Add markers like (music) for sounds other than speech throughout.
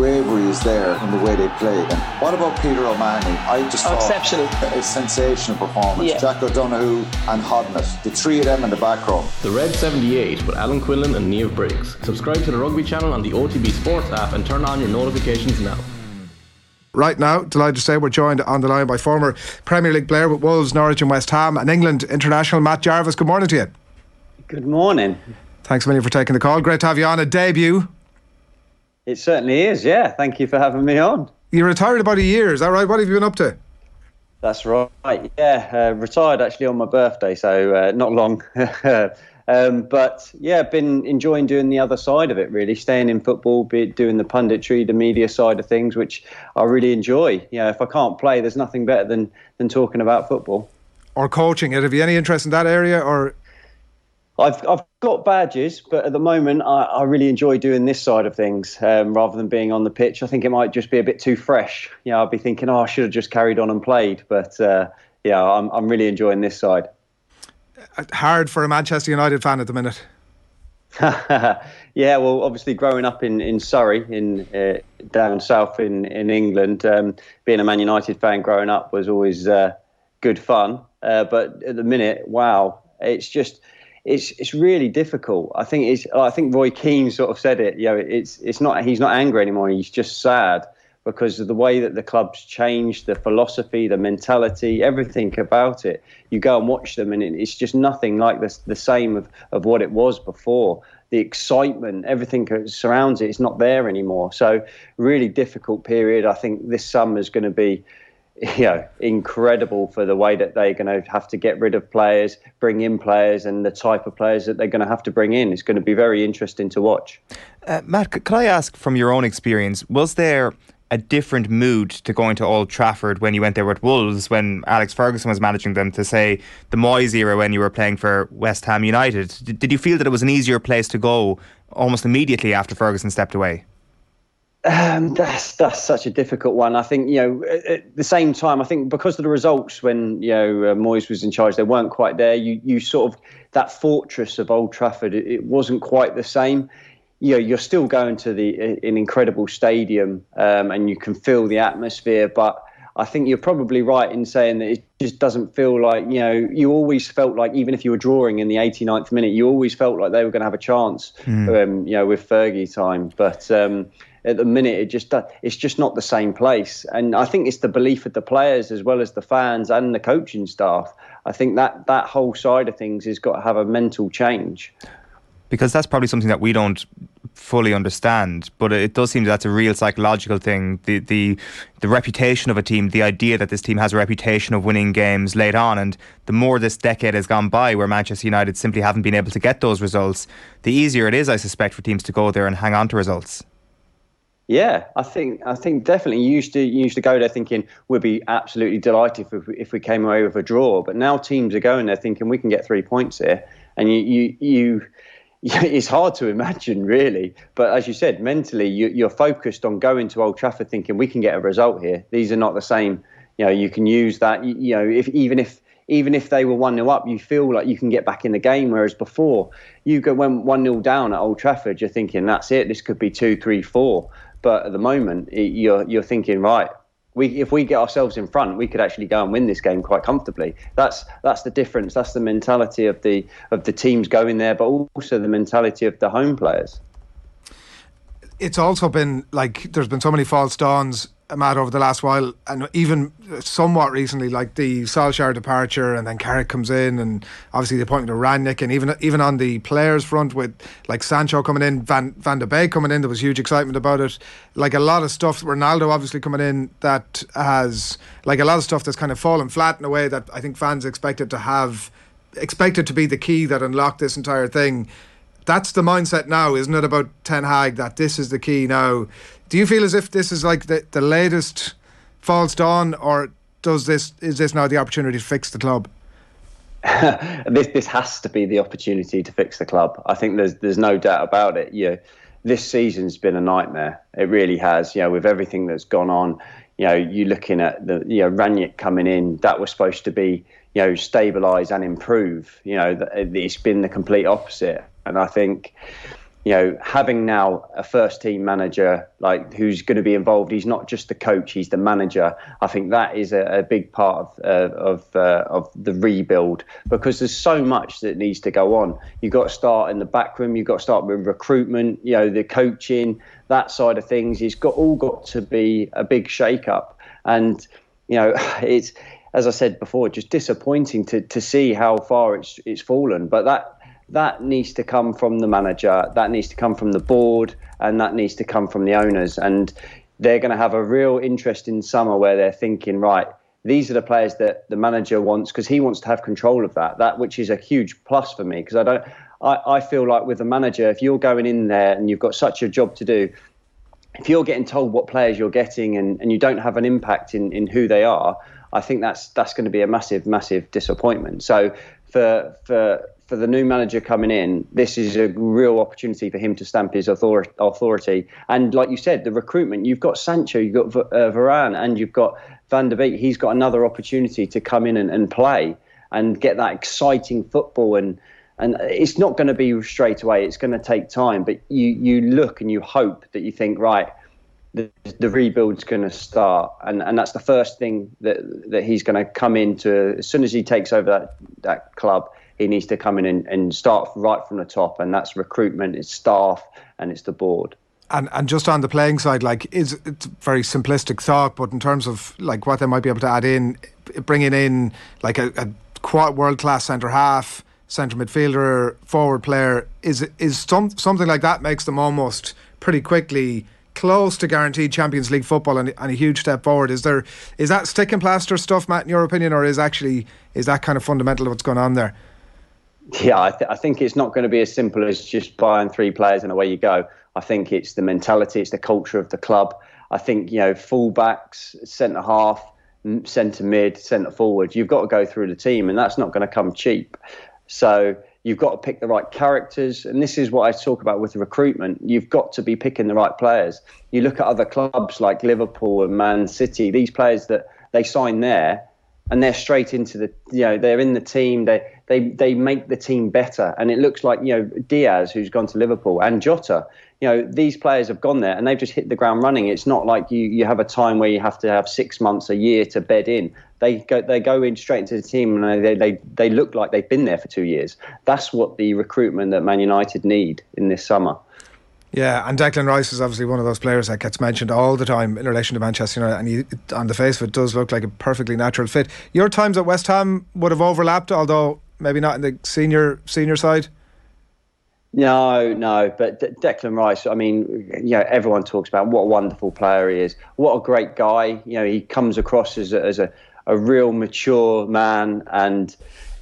bravery is there in the way they played. And what about Peter O'Mahony? I just oh, saw exceptional. a sensational performance. Yeah. Jack O'Donoghue and Hodnett, the three of them in the back row. The Red 78 with Alan Quinlan and Niamh Briggs. Subscribe to the Rugby channel on the OTB Sports app and turn on your notifications now. Right now, delighted to say we're joined on the line by former Premier League player with Wolves, Norwich, and West Ham, and England international Matt Jarvis. Good morning to you. Good morning. Thanks a million for taking the call. Great to have you on a debut. It certainly is, yeah. Thank you for having me on. You retired about a year, is that right? What have you been up to? That's right, yeah. Uh, retired actually on my birthday, so uh, not long. (laughs) um, but yeah, been enjoying doing the other side of it, really. Staying in football, be it doing the punditry, the media side of things, which I really enjoy. You know, if I can't play, there's nothing better than, than talking about football. Or coaching it. Have you any interest in that area? Or I've I've got badges, but at the moment I, I really enjoy doing this side of things um, rather than being on the pitch. I think it might just be a bit too fresh. You know, I'd be thinking, oh, I should have just carried on and played. But uh, yeah, I'm I'm really enjoying this side. hard for a Manchester United fan at the minute. (laughs) yeah, well, obviously growing up in, in Surrey, in uh, down south in in England, um, being a Man United fan growing up was always uh, good fun. Uh, but at the minute, wow, it's just it's it's really difficult. I think it's I think Roy Keane sort of said it. You know, it's it's not he's not angry anymore. He's just sad because of the way that the club's changed, the philosophy, the mentality, everything about it. You go and watch them, and it's just nothing like the the same of of what it was before. The excitement, everything that surrounds it, is not there anymore. So, really difficult period. I think this summer is going to be you know, incredible for the way that they're going to have to get rid of players, bring in players, and the type of players that they're going to have to bring in. It's going to be very interesting to watch. Uh, Matt, could I ask from your own experience, was there a different mood to going to Old Trafford when you went there with Wolves when Alex Ferguson was managing them to say the Moyes era when you were playing for West Ham United? Did, did you feel that it was an easier place to go almost immediately after Ferguson stepped away? Um, that's that's such a difficult one. I think you know at the same time. I think because of the results when you know uh, Moyes was in charge, they weren't quite there. You you sort of that fortress of Old Trafford. It, it wasn't quite the same. You know, you're still going to the an incredible stadium, um, and you can feel the atmosphere. But I think you're probably right in saying that it just doesn't feel like you know. You always felt like even if you were drawing in the 89th minute, you always felt like they were going to have a chance. Mm. Um, you know, with Fergie time, but. At the minute it just it's just not the same place. And i think it's the belief of the players as well as the fans and the coaching staff. I think that that whole side of things has got to have a mental change. Because that's probably something that we don't fully understand but it does seem that's a real psychological thing. The the the reputation of a team the idea that this team has a reputation of winning games late on and the more this decade has gone by where Manchester United simply haven't been able to get those results the easier it is I suspect for teams to go there and hang on to results yeah, I think I think definitely you used to you used to go there thinking we'd be absolutely delighted if we, if we came away with a draw. But now teams are going there thinking we can get three points here, and you you you. (laughs) It's hard to imagine, really. But as you said, mentally, you, you're focused on going to Old Trafford, thinking we can get a result here. These are not the same. You know, you can use that. You, you know, if even if even if they were 1 0 up, you feel like you can get back in the game. Whereas before, you go when 1 0 down at Old Trafford, you're thinking, that's it, this could be 2 3 4. But at the moment, you're you're thinking right. We, if we get ourselves in front, we could actually go and win this game quite comfortably. That's that's the difference. That's the mentality of the of the teams going there, but also the mentality of the home players. It's also been like there's been so many false dawns Matt over the last while, and even somewhat recently, like the Solskjaer departure, and then Carrick comes in, and obviously the appointment of Rangnick, and even even on the players front with like Sancho coming in, Van Van de Beek coming in, there was huge excitement about it. Like a lot of stuff, Ronaldo obviously coming in, that has like a lot of stuff that's kind of fallen flat in a way that I think fans expected to have, expected to be the key that unlocked this entire thing that's the mindset now, isn't it, about Ten Hag that this is the key now do you feel as if this is like the, the latest false dawn, or does this is this now the opportunity to fix the club? (laughs) this this has to be the opportunity to fix the club. I think there's there's no doubt about it. You this season's been a nightmare. It really has. You know, with everything that's gone on. You know, you're looking at the you know coming in. That was supposed to be you know stabilise and improve. You know, it's been the complete opposite. And I think you know, having now a first team manager like who's going to be involved, he's not just the coach, he's the manager. I think that is a, a big part of uh, of uh, of the rebuild because there's so much that needs to go on. You've got to start in the back room, you've got to start with recruitment, you know, the coaching, that side of things. It's got all got to be a big shake up, and you know, (sighs) it's as I said before, just disappointing to to see how far it's it's fallen, but that that needs to come from the manager, that needs to come from the board, and that needs to come from the owners. And they're going to have a real interesting summer where they're thinking, right, these are the players that the manager wants because he wants to have control of that. That which is a huge plus for me because I don't. I, I feel like with the manager, if you're going in there and you've got such a job to do, if you're getting told what players you're getting and, and you don't have an impact in, in who they are, I think that's that's going to be a massive, massive disappointment. So for for for the new manager coming in, this is a real opportunity for him to stamp his authority. And like you said, the recruitment, you've got Sancho, you've got uh, Varane, and you've got Van der Beek. He's got another opportunity to come in and, and play and get that exciting football. And, and it's not going to be straight away, it's going to take time. But you, you look and you hope that you think, right, the, the rebuild's going to start, and, and that's the first thing that that he's going to come into as soon as he takes over that that club he needs to come in and, and start right from the top, and that's recruitment, it's staff, and it's the board. And and just on the playing side, like is it's very simplistic thought, but in terms of like what they might be able to add in, bringing in like a, a world class centre half, centre midfielder, forward player, is is some something like that makes them almost pretty quickly close to guaranteed Champions League football and, and, a huge step forward. Is there is that stick and plaster stuff, Matt, in your opinion, or is actually is that kind of fundamental what's going on there? Yeah, I, th- I, think it's not going to be as simple as just buying three players and away you go. I think it's the mentality, it's the culture of the club. I think, you know, fullbacks, centre half, centre mid, centre forward, you've got to go through the team, and that's not going to come cheap. So you've got to pick the right characters. And this is what I talk about with recruitment. You've got to be picking the right players. You look at other clubs like Liverpool and Man City, these players that they sign there and they're straight into the you know they're in the team they they they make the team better. And it looks like you know Diaz who's gone to Liverpool and Jota you know these players have gone there and they've just hit the ground running. It's not like you you have a time where you have to have 6 months a year to bed in. They go they go in straight into the team and they they they look like they've been there for 2 years. That's what the recruitment that Man United need in this summer. Yeah, and Declan Rice is obviously one of those players that gets mentioned all the time in relation to Manchester United, and he, on the face of it, does look like a perfectly natural fit. Your times at West Ham would have overlapped, although maybe not in the senior senior side. No, no, but De- Declan Rice. I mean, you know, everyone talks about what a wonderful player he is. What a great guy. You know, he comes across as a, as a, a real mature man and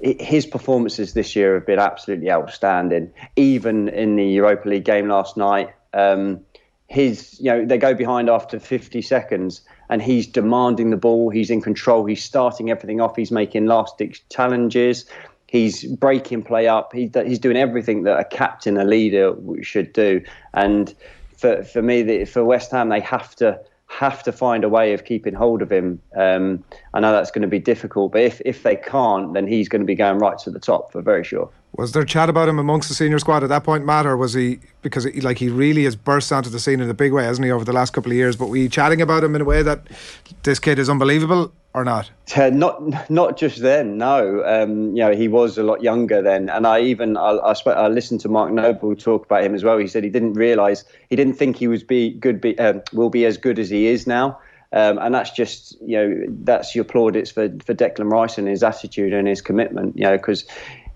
his performances this year have been absolutely outstanding. Even in the Europa League game last night, um, his you know they go behind after 50 seconds, and he's demanding the ball. He's in control. He's starting everything off. He's making last ditch challenges. He's breaking play up. He, he's doing everything that a captain, a leader should do. And for for me, for West Ham, they have to have to find a way of keeping hold of him. Um, I know that's going to be difficult, but if, if they can't, then he's going to be going right to the top for very sure. Was there chat about him amongst the senior squad at that point, Matt, or was he because he, like he really has burst onto the scene in a big way, hasn't he, over the last couple of years? But were you chatting about him in a way that this kid is unbelievable? Or not? Uh, not not just then. No, um, you know he was a lot younger then, and I even I, I, I, listened to Mark Noble talk about him as well. He said he didn't realise he didn't think he was be good be um, will be as good as he is now. Um, and that's just you know that's your plaudits for for Declan Rice and his attitude and his commitment. You know because.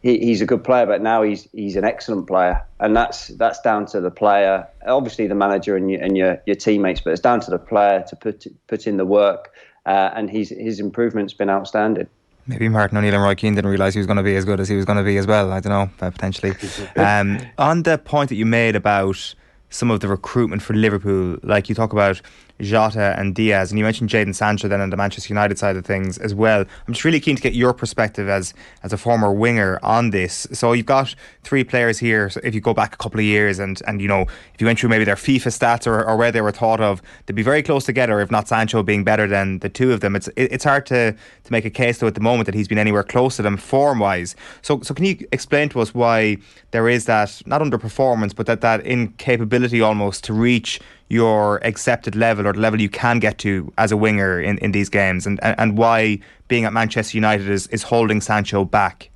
He, he's a good player, but now he's he's an excellent player, and that's that's down to the player, obviously the manager and your and your, your teammates, but it's down to the player to put put in the work uh, and his his improvement's been outstanding. Maybe Martin O'Neill and Roy Keane didn't realise he was going to be as good as he was going to be as well. I don't know, potentially. (laughs) Um, on the point that you made about some of the recruitment for Liverpool, like you talk about Jota and Diaz, and you mentioned Jadon Sancho then on the Manchester United side of things as well. I'm just really keen to get your perspective as as a former winger on this. So you've got three players here. So if you go back a couple of years and and you know if you went through maybe their FIFA stats or, or where they were thought of, they'd be very close together. If not Sancho being better than the two of them, it's it's hard to to make a case though at the moment that he's been anywhere close to them form wise. So so can you explain to us why there is that not underperformance, but that that incapability almost to reach your accepted level or the level you can get to as a winger in, in these games and, and, and why being at Manchester United is, is holding Sancho back?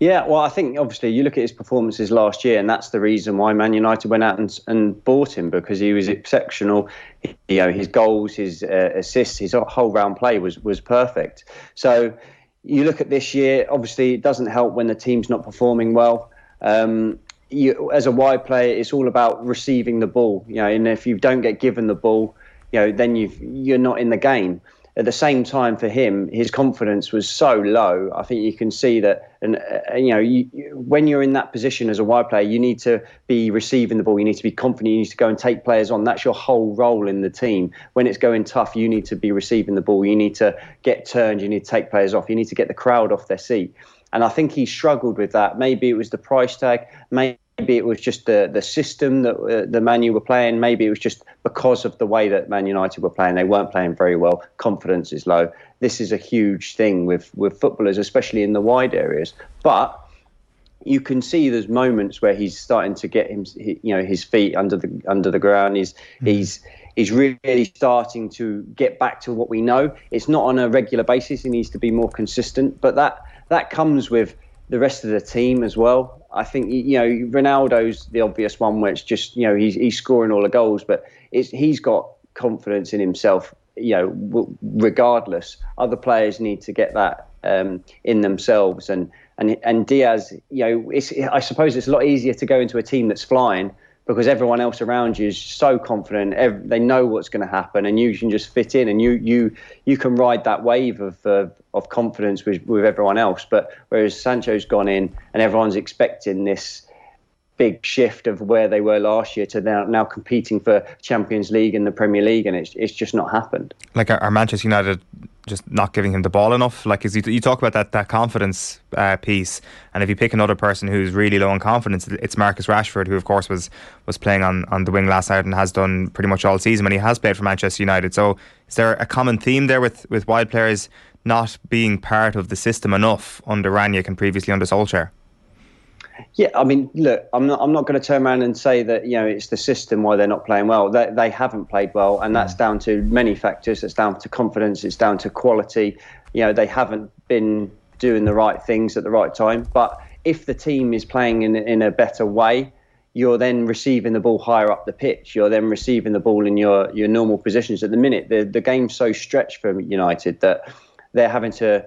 Yeah, well, I think obviously you look at his performances last year, and that's the reason why Man United went out and, and bought him because he was exceptional. You know, his goals, his uh, assists, his whole round play was was perfect. So you look at this year. Obviously, it doesn't help when the team's not performing well. Um, you, as a wide player, it's all about receiving the ball. You know, and if you don't get given the ball, you know, then you you're not in the game. At the same time, for him, his confidence was so low. I think you can see that, and uh, you know, you, when you're in that position as a wide player, you need to be receiving the ball. You need to be confident. You need to go and take players on. That's your whole role in the team. When it's going tough, you need to be receiving the ball. You need to get turned. You need to take players off. You need to get the crowd off their seat. And I think he struggled with that. Maybe it was the price tag. Maybe it was just the the system that uh, the Man U were playing. Maybe it was just because of the way that Man United were playing. They weren't playing very well. Confidence is low. This is a huge thing with with footballers, especially in the wide areas. But you can see there's moments where he's starting to get him, you know, his feet under the under the ground. He's mm. he's he's really starting to get back to what we know. It's not on a regular basis. He needs to be more consistent, but that that comes with the rest of the team as well. I think you know Ronaldo's the obvious one where it's just you know he's he's scoring all the goals, but it's he's got confidence in himself. You know, regardless, other players need to get that um, in themselves. And and and Diaz, you know, I suppose it's a lot easier to go into a team that's flying because everyone else around you is so confident. Every, they know what's going to happen, and you can just fit in, and you you you can ride that wave of uh, of confidence with with everyone else. But whereas Sancho's gone in, and everyone's expecting this big shift of where they were last year to now now competing for Champions League and the Premier League, and it's it's just not happened. Like our Manchester United just not giving him the ball enough. Like you, you talk about that that confidence uh, piece, and if you pick another person who's really low on confidence, it's Marcus Rashford, who of course was was playing on, on the wing last night and has done pretty much all season when he has played for Manchester United. So is there a common theme there with with wide players not being part of the system enough under Rangnick and previously under Solskjaer? Yeah, I mean, look, I'm not. I'm not going to turn around and say that you know it's the system why they're not playing well. They they haven't played well, and that's mm. down to many factors. It's down to confidence. It's down to quality. You know, they haven't been doing the right things at the right time. But if the team is playing in in a better way, you're then receiving the ball higher up the pitch. You're then receiving the ball in your your normal positions. At the minute, the the game's so stretched for United that they're having to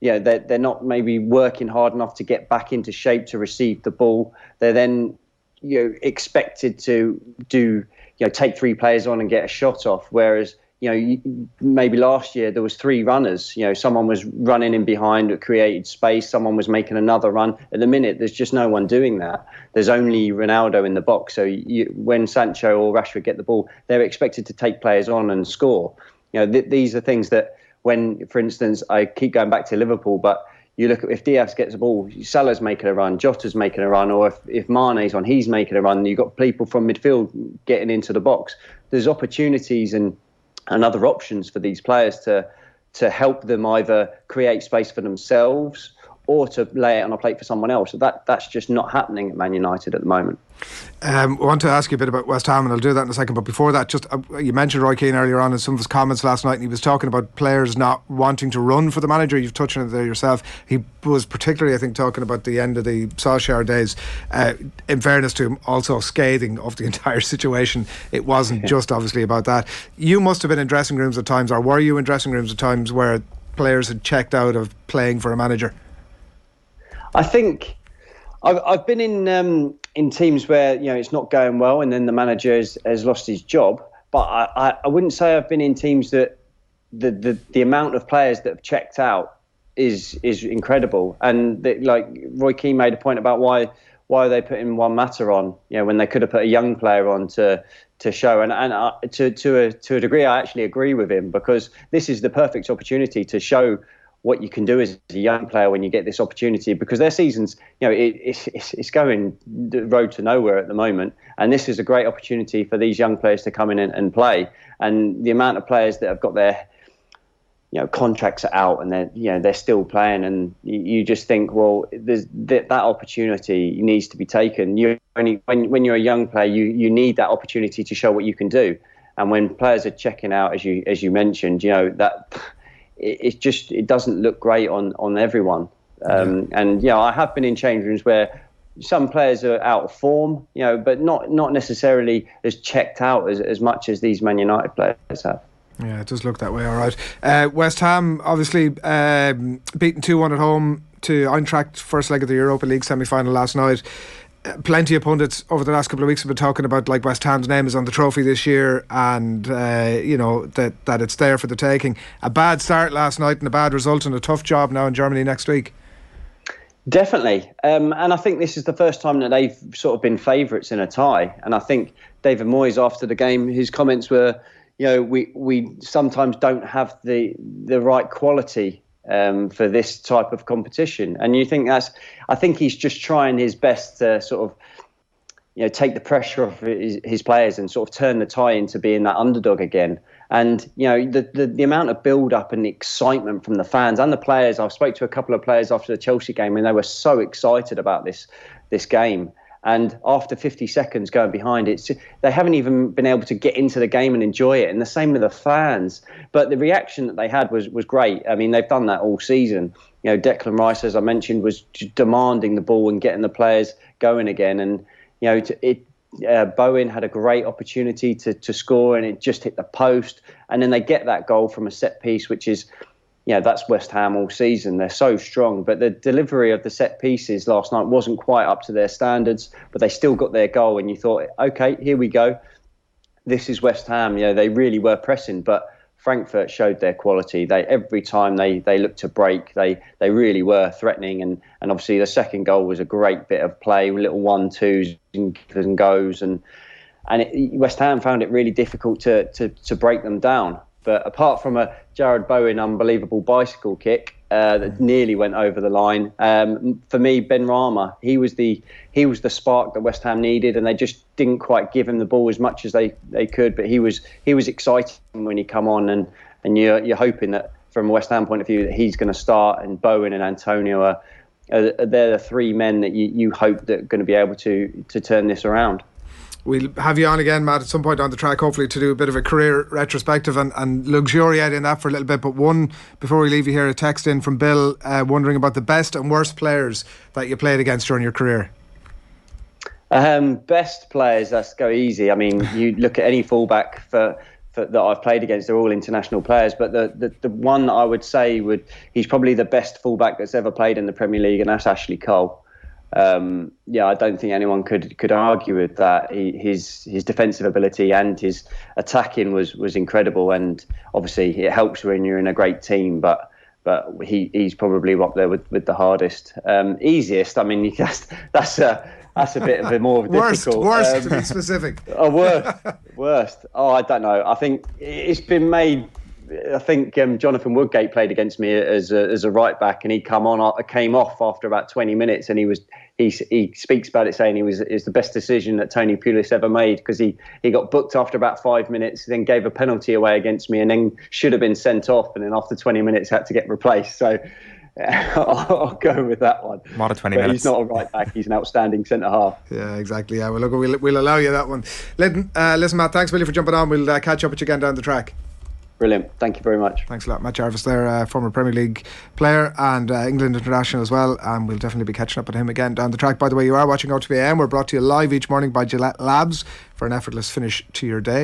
you know, they're, they're not maybe working hard enough to get back into shape to receive the ball. They're then you know expected to do you know take three players on and get a shot off. Whereas you know maybe last year there was three runners. You know, someone was running in behind, it created space. Someone was making another run. At the minute, there's just no one doing that. There's only Ronaldo in the box. So you, when Sancho or Rashford get the ball, they're expected to take players on and score. You know, th- these are things that when, for instance, I keep going back to Liverpool, but you look at if Diaz gets a ball, Salah's making a run, Jota's making a run, or if, if Mane's on, he's making a run. You've got people from midfield getting into the box. There's opportunities and, and other options for these players to to help them either create space for themselves or to lay it on a plate for someone else. That that's just not happening at Man United at the moment. Um, I want to ask you a bit about West Ham, and I'll do that in a second. But before that, just uh, you mentioned Roy Keane earlier on in some of his comments last night, and he was talking about players not wanting to run for the manager. You've touched on it there yourself. He was particularly, I think, talking about the end of the Solskjaer days. Uh, in fairness to him, also scathing of the (laughs) entire situation. It wasn't just obviously about that. You must have been in dressing rooms at times, or were you in dressing rooms at times where players had checked out of playing for a manager? I think I've, I've been in um, in teams where you know it's not going well, and then the manager has, has lost his job. But I, I, I wouldn't say I've been in teams that the, the, the amount of players that have checked out is is incredible. And the, like Roy Keane made a point about why why are they putting Juan Mata on? You know, when they could have put a young player on to to show. And and to to a to a degree, I actually agree with him because this is the perfect opportunity to show what you can do as a young player when you get this opportunity because their seasons, you know, it, it's, it's going the road to nowhere at the moment. And this is a great opportunity for these young players to come in and, and play. And the amount of players that have got their you know contracts are out and they're you know they're still playing and you, you just think well there's that, that opportunity needs to be taken you only when when you're a young player you you need that opportunity to show what you can do and when players are checking out as you as you mentioned you know that it, it just it doesn't look great on on everyone um, and you know I have been in change rooms where some players are out of form, you know, but not not necessarily as checked out as, as much as these Man United players have. Yeah, it does look that way. All right. Uh, West Ham obviously um, beaten two one at home to Eintracht first leg of the Europa League semi final last night. Plenty of pundits over the last couple of weeks have been talking about like West Ham's name is on the trophy this year, and uh, you know that that it's there for the taking. A bad start last night and a bad result, and a tough job now in Germany next week. Definitely, um, and I think this is the first time that they've sort of been favourites in a tie. And I think David Moyes, after the game, his comments were you know, we we sometimes don't have the the right quality um, for this type of competition. And you think that's, I think he's just trying his best to sort of, you know, take the pressure off his, his players and sort of turn the tie into being that underdog again. And you know, the the, the amount of build up and excitement from the fans and the players. I spoke to a couple of players after the Chelsea game, and they were so excited about this this game. And after 50 seconds going behind, it's they haven't even been able to get into the game and enjoy it. And the same with the fans. But the reaction that they had was was great. I mean, they've done that all season. You know, Declan Rice, as I mentioned, was demanding the ball and getting the players going again. And you know, it uh, Bowen had a great opportunity to to score, and it just hit the post. And then they get that goal from a set piece, which is you know, that's West Ham all season. They're so strong, but the delivery of the set pieces last night wasn't quite up to their standards. But they still got their goal, and you thought, okay, here we go. This is West Ham. You know, they really were pressing, but Frankfurt showed their quality. They every time they they looked to break, they they really were threatening, and and obviously the second goal was a great bit of play, little one twos and goes, and and it, West Ham found it really difficult to to to break them down. But apart from a Jarrod Bowen unbelievable bicycle kick uh, that nearly went over the line, um, for me Benrahma he was the he was the spark that West Ham needed, and they just didn't quite give him the ball as much as they, they could. But he was he was exciting when he come on, and and you're you're hoping that from a West Ham point of view that he's going to start, and Bowen and Antonio are, are they're the three men that you, you hope that are going to be able to to turn this around we'll have you on again, Matt, at some point on the track, hopefully to do a bit of a career retrospective and, and luxuriate in that for a little bit. But one, before we leave you here, a text in from Bill uh, wondering about the best and worst players that you played against during your career. Um, best players, that's go easy. I mean, you (laughs) look at any fullback for, for, that I've played against, they're all international players. But the, the, the one I would say would he's probably the best fullback that's ever played in the Premier League, and that's Ashley Cole um, yeah, I don't think anyone could could argue with that. He, his his defensive ability and his attacking was was incredible, and obviously it helps when you're in a great team. But but he, he's probably up there with, with the hardest, um, easiest. I mean, (laughs) that's that's a that's a bit of a more worst, difficult. Worst, um, to be specific. (laughs) oh, worst, (laughs) worst. Oh, I don't know. I think it's been made I think um, Jonathan Woodgate played against me as a, as a right back, and he come on, uh, came off after about 20 minutes, and he was he he speaks about it saying he was is the best decision that Tony Pulis ever made because he he got booked after about five minutes, then gave a penalty away against me, and then should have been sent off, and then after 20 minutes had to get replaced. So. (laughs) I'll go with that one. What a 20 but minutes. He's not a right back. He's an outstanding centre half. (laughs) Yeah, exactly. Yeah, well, look, we'll, we'll allow you that one. Listen, uh, listen, Matt, thanks, Billy, for jumping on. We'll uh, catch up with you again down the track. Brilliant. Thank you very much. Thanks a lot. Matt Jarvis there, uh, former Premier League player and uh, England international as well. And we'll definitely be catching up with him again down the track. By the way, you are watching OTBAM. We're brought to you live each morning by Gillette Labs for an effortless finish to your day.